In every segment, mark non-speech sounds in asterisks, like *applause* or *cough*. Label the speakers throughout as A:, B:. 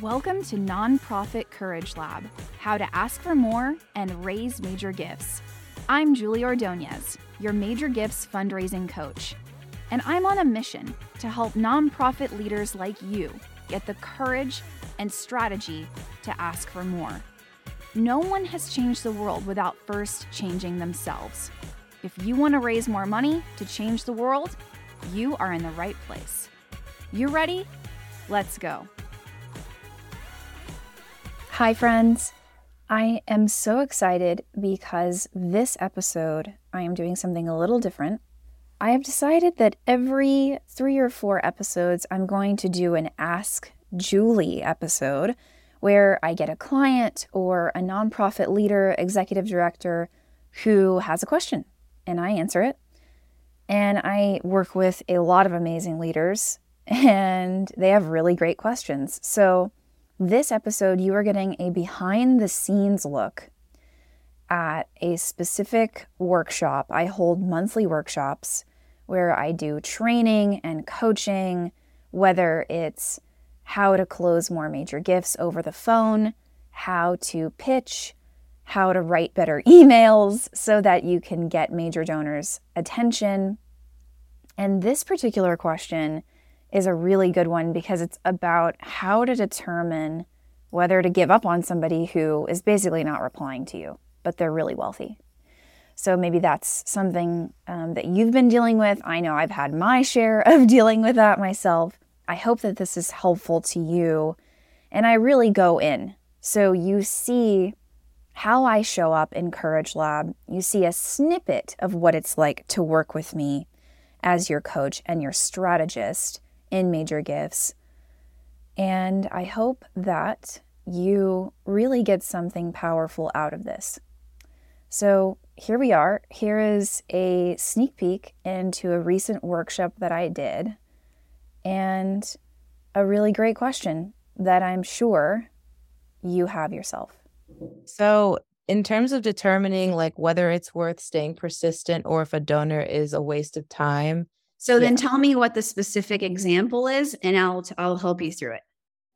A: Welcome to Nonprofit Courage Lab How to Ask for More and Raise Major Gifts. I'm Julie Ordonez, your Major Gifts fundraising coach, and I'm on a mission to help nonprofit leaders like you get the courage and strategy to ask for more. No one has changed the world without first changing themselves. If you want to raise more money to change the world, you are in the right place. You ready? Let's go. Hi, friends. I am so excited because this episode I am doing something a little different. I have decided that every three or four episodes, I'm going to do an Ask Julie episode where I get a client or a nonprofit leader, executive director who has a question and I answer it. And I work with a lot of amazing leaders and they have really great questions. So, this episode, you are getting a behind the scenes look at a specific workshop. I hold monthly workshops where I do training and coaching, whether it's how to close more major gifts over the phone, how to pitch, how to write better *laughs* emails so that you can get major donors' attention. And this particular question is a really good one because it's about how to determine whether to give up on somebody who is basically not replying to you, but they're really wealthy. So maybe that's something um, that you've been dealing with. I know I've had my share of *laughs* dealing with that myself. I hope that this is helpful to you. And I really go in. So you see how I show up in Courage Lab. You see a snippet of what it's like to work with me as your coach and your strategist in major gifts. And I hope that you really get something powerful out of this. So here we are. Here is a sneak peek into a recent workshop that I did, and a really great question that I'm sure you have yourself.
B: So, in terms of determining like whether it's worth staying persistent or if a donor is a waste of time,
C: so then tell me what the specific example is and I'll I'll help you through it.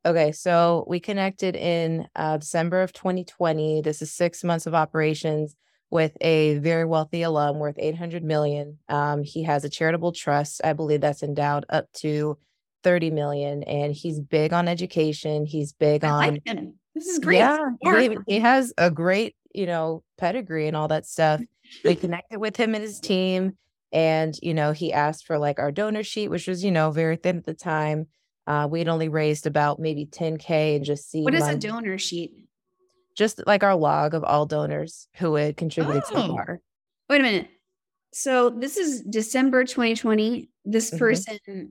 B: Okay, so we connected in uh, December of 2020. This is six months of operations with a very wealthy alum worth 800 million. Um, he has a charitable trust, I believe that's endowed up to 30 million, and he's big on education. He's big
C: I
B: on.
C: like him. This is great.
B: Yeah, he, he has a great, you know, pedigree and all that stuff. *laughs* We connected with him and his team and you know he asked for like our donor sheet which was you know very thin at the time. Uh, we'd only raised about maybe 10k and just see
C: what is a donor sheet?
B: Just like our log of all donors who had contributed oh. so far.
C: Wait a minute. So this is december 2020 this mm-hmm. person mm-hmm.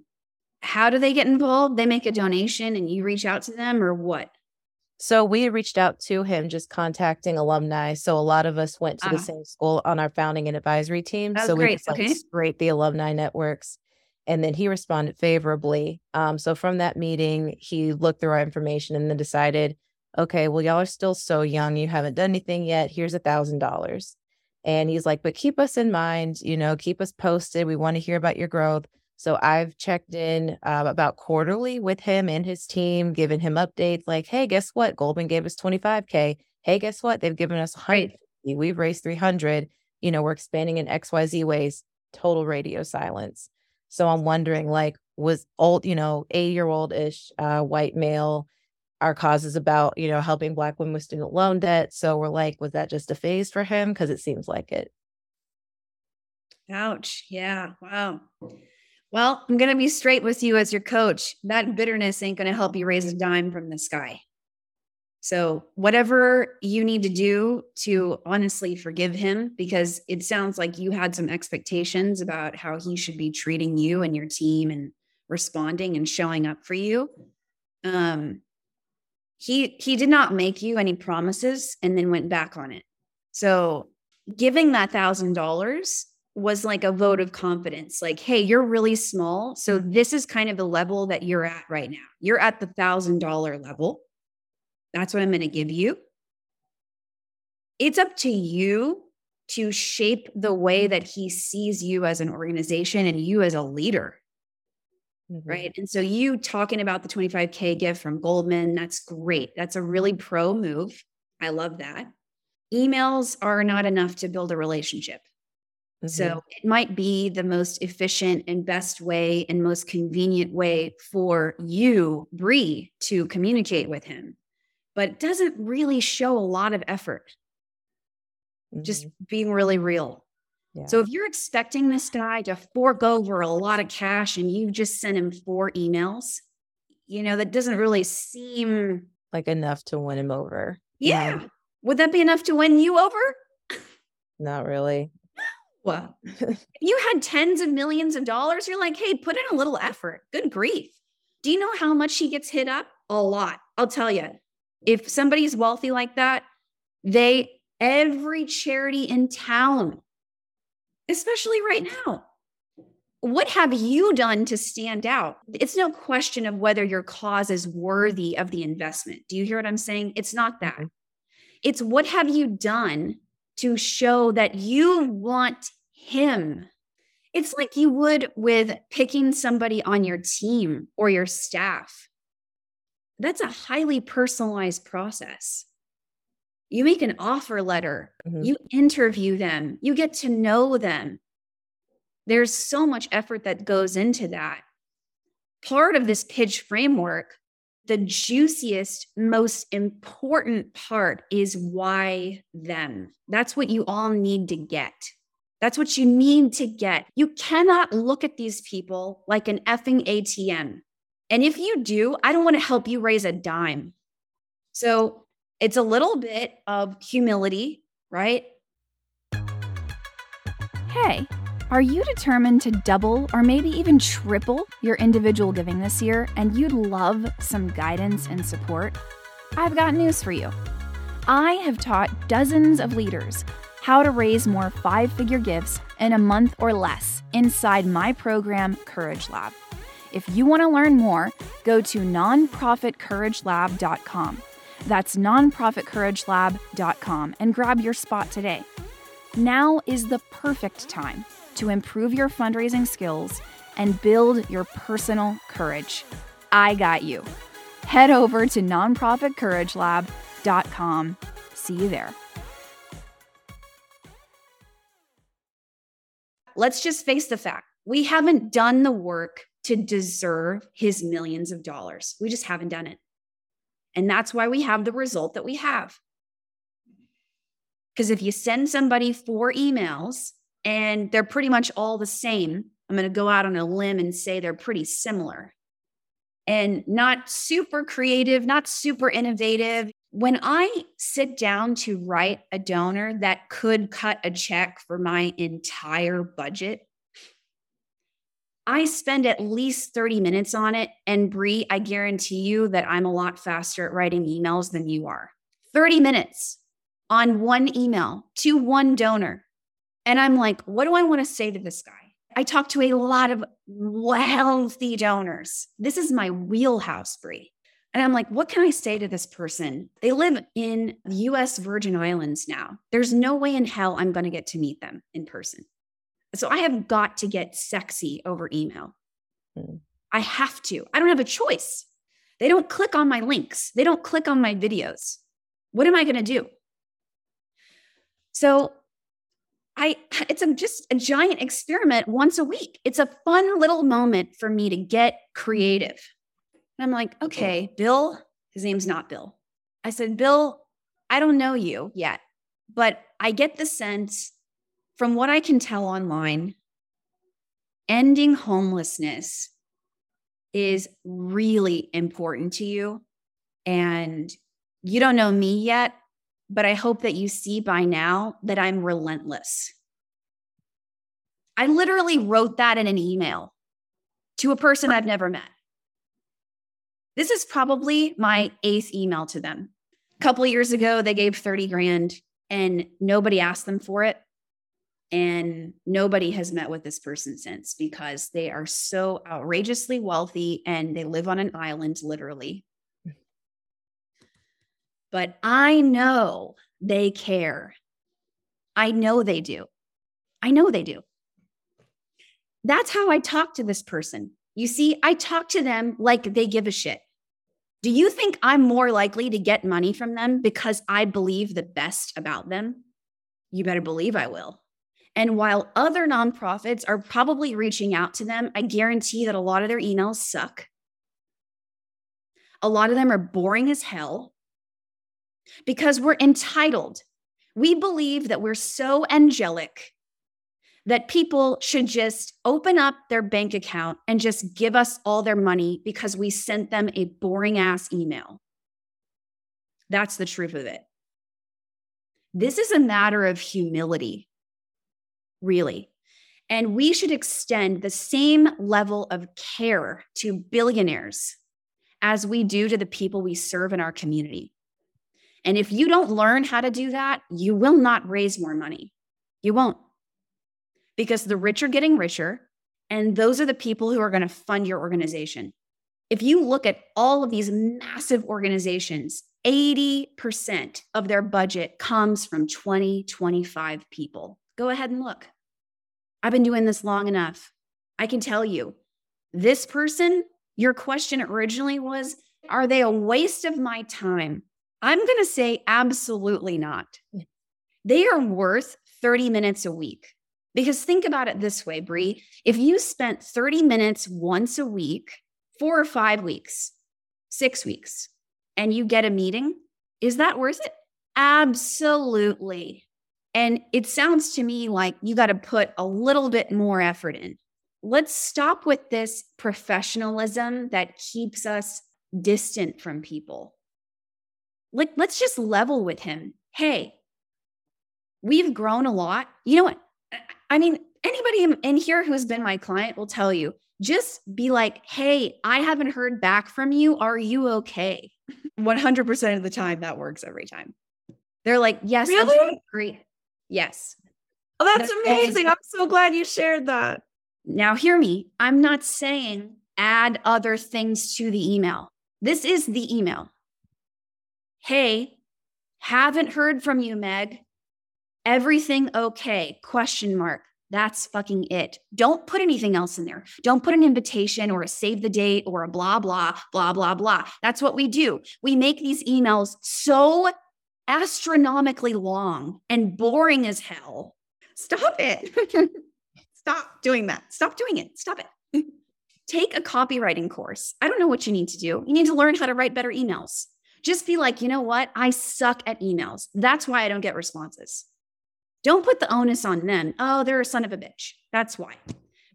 C: how do they get involved? They make a donation and you reach out to them or what
B: so we reached out to him, just contacting alumni. So a lot of us went to uh the ah. same school on our founding and advisory team.
C: That's
B: so we
C: great.
B: just like
C: okay.
B: scrape the alumni networks. And then he responded favorably. Um, so from that meeting, he looked through our information and then decided, okay, well, y'all are still so young. You haven't done anything yet. Here's a thousand dollars. And he's like, but keep us in mind, you know, keep us posted. We want to hear about your growth. So I've checked in uh, about quarterly with him and his team, giving him updates like, hey, guess what? Goldman gave us 25K. Hey, guess what? They've given us 100. We've raised 300. You know, we're expanding in XYZ ways. Total radio silence. So I'm wondering, like, was old, you know, 80 year old ish uh, white male. Our cause is about, you know, helping Black women with student loan debt. So we're like, was that just a phase for him? Because it seems like it.
C: Ouch. Yeah. Wow. Well, I'm going to be straight with you as your coach. That bitterness ain't going to help you raise a dime from the sky. So, whatever you need to do to honestly forgive him, because it sounds like you had some expectations about how he should be treating you and your team and responding and showing up for you. Um, he he did not make you any promises and then went back on it. So, giving that thousand dollars was like a vote of confidence like hey you're really small so this is kind of the level that you're at right now you're at the thousand dollar level that's what i'm going to give you it's up to you to shape the way that he sees you as an organization and you as a leader
A: mm-hmm. right? And so you talking about the 25K gift from Goldman, that's great. That's a really pro move. I love that. Emails are not enough to build a relationship. Mm-hmm. So it might be the most efficient and best way and most convenient way for you, Bree, to communicate with him, but it doesn't really show a lot of effort. Mm-hmm. Just being really real. Yeah. So if you're expecting this guy to fork over a lot of cash and you just sent him four emails, you know, that doesn't really seem
B: like enough to win him over.
A: Yeah. yeah. Would that be enough to win you over? *laughs*
B: Not really. *laughs*
A: If you had tens of millions of dollars, you're like, hey, put in a little effort. Good grief. Do you know how much she gets hit up? A lot. I'll tell you. If somebody's wealthy like that, they, every charity in town, especially right now, what have you done to stand out? It's no question of whether your cause is worthy of the investment. Do you hear what I'm saying? It's not that. Mm-hmm. It's what have you done to show that you want him. It's like you would with picking somebody on your team or your staff. That's a highly personalized process. You make an offer letter, mm-hmm. you interview them, you get to know them. There's so much effort that goes into that. Part of this pitch framework the juiciest, most important part is why them. That's what you all need to get. That's what you need to get. You cannot look at these people like an effing ATM. And if you do, I don't want to help you raise a dime. So it's a little bit of humility, right?
D: Hey. Are you determined to double or maybe even triple your individual giving this year and you'd love some guidance and support? I've got news for you. I have taught dozens of leaders how to raise more five figure gifts in a month or less inside my program, Courage Lab. If you want to learn more, go to nonprofitcouragelab.com. That's nonprofitcouragelab.com and grab your spot today. Now is the perfect time to improve your fundraising skills and build your personal courage. I got you. Head over to nonprofitcouragelab.com. See you there.
A: Let's just face the fact we haven't done the work to deserve his millions of dollars. We just haven't done it. And that's why we have the result that we have. Because if you send somebody four emails and they're pretty much all the same. I'm going to go out on a limb and say they're pretty similar and not super creative, not super innovative. When I sit down to write a donor that could cut a check for my entire budget, I spend at least 30 minutes on it. And Bree, I guarantee you that I'm a lot faster at writing emails than you are. 30 minutes on one email to one donor. And I'm like, what do I want to say to this guy? I talk to a lot of wealthy donors. This is my wheelhouse, Bree. And I'm like, what can I say to this person? They live in the US Virgin Islands now. There's no way in hell I'm going to get to meet them in person. So I have got to get sexy over email. Hmm. I have to. I don't have a choice. They don't click on my links, they don't click on my videos. What am I going to do? So I *laughs* it's a, just a giant experiment once a week. It's a fun little moment for me to get creative. And I'm like, okay, Bill, his name's not Bill. I said, Bill, I don't know you yet, but I get the sense from what I can tell online, ending homelessness is really important to you. And you don't know me yet, but I hope that you see by now that I'm relentless. I literally wrote that in an email to a person I've never met. This is probably my eighth email to them. A couple of years ago, they gave 30 grand and nobody asked them for it. And nobody has met with this person since because they are so outrageously wealthy and they live on an island, literally but I know they care. I know they do. I know they do. That's how I talk to this person. You see, I talk to them like they give a shit. Do you think I'm more likely to get money from them because I believe the best about them? You better believe I will. And while other nonprofits are probably reaching out to them, I guarantee that a lot of their emails suck. A lot of them are boring as hell because we're entitled. We believe that we're so angelic that people should just open up their bank account and just give us all their money because we sent them a boring ass email. That's the truth of it. This is a matter of humility, really. And we should extend the same level of care to billionaires as we do to the people we serve in our community. And if you don't learn how to do that, you will not raise more money. You won't. Because the rich are getting richer, and those are the people who are going to fund your organization. If you look at all of these massive organizations, 80% of their budget comes from 20, 25 people. Go ahead and look. I've been doing this long enough. I can tell you, this person, your question originally was, are they a waste of my time? I'm going to say absolutely not. They are worth 30 minutes a week. Because think about it this way, Bree. If you spent 30 minutes once a week, four or five weeks, six weeks, and you get a meeting, is that worth it? Absolutely. And it sounds to me like you got to put a little bit more effort in. Let's stop with this professionalism that keeps us distant from people like let's just level with him. Hey, we've grown a lot. You know what? I mean, anybody in here who's been my client will tell you just be like, hey, I haven't heard back from you. Are you okay? *laughs* 100% of the time, that works every time. They're like, yes,
E: really?
A: great. Yes.
E: Oh, that's, that's amazing. I'm so glad you shared that.
A: Now, hear me. I'm not saying add other things to the email. This is the email. Hey, haven't heard from you, Meg. Everything okay? Question mark. That's fucking it. Don't put anything else in there. Don't put an invitation or a save the date or a blah, blah, blah, blah, blah. That's what we do. We make these emails so astronomically long and boring as hell. Stop it. *laughs* Stop doing that. Stop doing it. Stop it. *laughs* Take a copywriting course. I don't know what you need to do. You need to learn how to write better emails. Just be like, you know what? I suck at emails. That's why I don't get responses. Don't put the onus on them. Oh, they're a son of a bitch. That's why.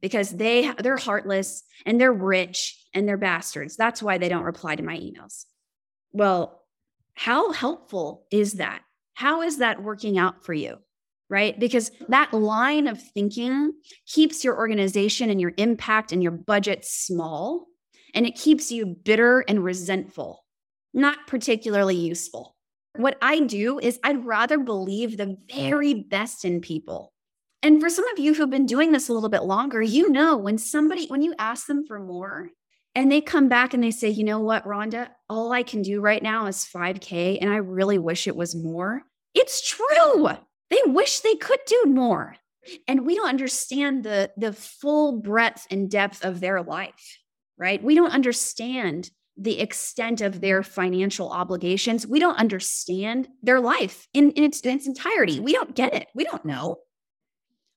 A: Because they they're heartless and they're rich and they're bastards. That's why they don't reply to my emails. Well, how helpful is that? How is that working out for you? Right? Because that line of thinking keeps your organization and your impact and your budget small and it keeps you bitter and resentful not particularly useful. What I do is I'd rather believe the very best in people. And for some of you who've been doing this a little bit longer, you know when somebody, when you ask them for more and they come back and they say, you know what, Rhonda, all I can do right now is 5K and I really wish it was more. It's true. They wish they could do more. And we don't understand the, the full breadth and depth of their life, right? We don't understand the extent of their financial obligations. We don't understand their life in, in, its, in its entirety. We don't get it. We don't know.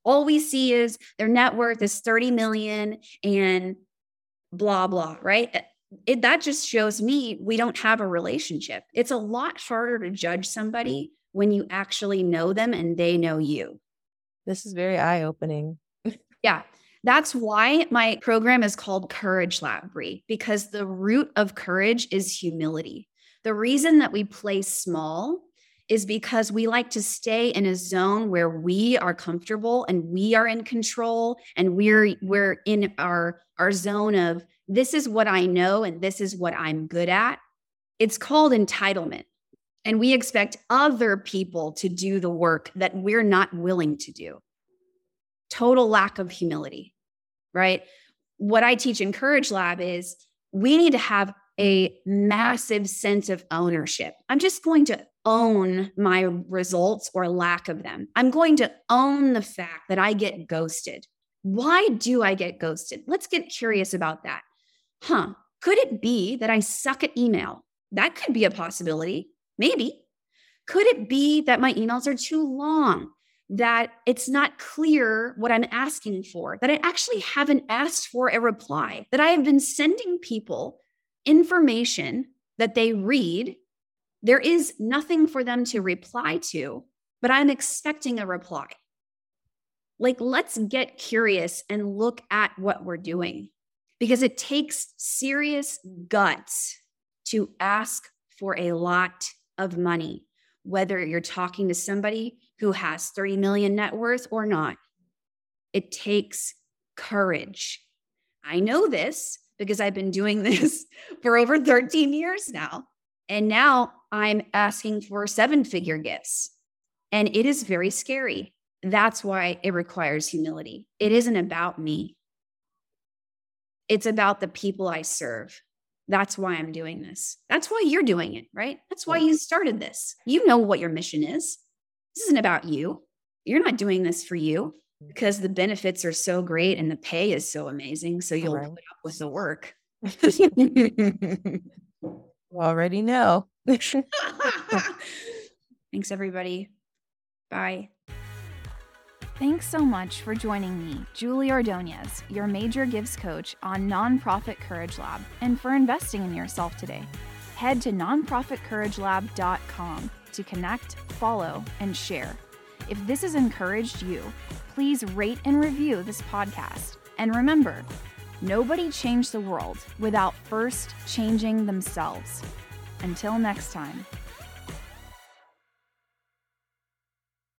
A: All we see is their net worth is 30 million and blah, blah, right? It, that just shows me we don't have a relationship. It's a lot harder to judge somebody when you actually know them and they know you.
B: This is very eye opening.
A: yeah. That's why my program is called Courage Bree, because the root of courage is humility. The reason that we play small is because we like to stay in a zone where we are comfortable and we are in control and we're we're in our our zone of this is what I know and this is what I'm good at. It's called entitlement. And we expect other people to do the work that we're not willing to do. Total lack of humility right? What I teach in Courage Lab is we need to have a massive sense of ownership. I'm just going to own my results or lack of them. I'm going to own the fact that I get ghosted. Why do I get ghosted? Let's get curious about that. Huh. Could it be that I suck at email? That could be a possibility. Maybe. Could it be that my emails are too long? That it's not clear what I'm asking for? That I actually haven't asked for a reply? That I have been sending people information that they read? There is nothing for them to reply to, but I'm expecting a reply. Like, let's get curious and look at what we're doing because it takes serious guts to ask for a lot of money, whether you're talking to somebody who has 3 million net worth or not. It takes courage. I know this because I've been doing *laughs* this for over 13 years now. And now I'm asking for seven figure gifts. And it is very scary. That's why it requires humility. It isn't about me, it's about the people I serve. That's why I'm doing this. That's why you're doing it, right? That's why you started this. You know what your mission is. This isn't about you. You're not doing this for you mm. because the benefits are so great and the pay is so amazing. So you'll right. put up with the work. *laughs*
B: already know. *laughs*
A: Thanks, everybody. Bye.
D: Thanks so much for joining me, Julie Ordonez, your major gifts coach on Nonprofit Courage Lab, and for investing in yourself today. Head to nonprofitcouragelab.com to connect, follow, and share. If this has encouraged you, please rate and review this podcast. And remember, nobody changed the world without first changing themselves. Until next time.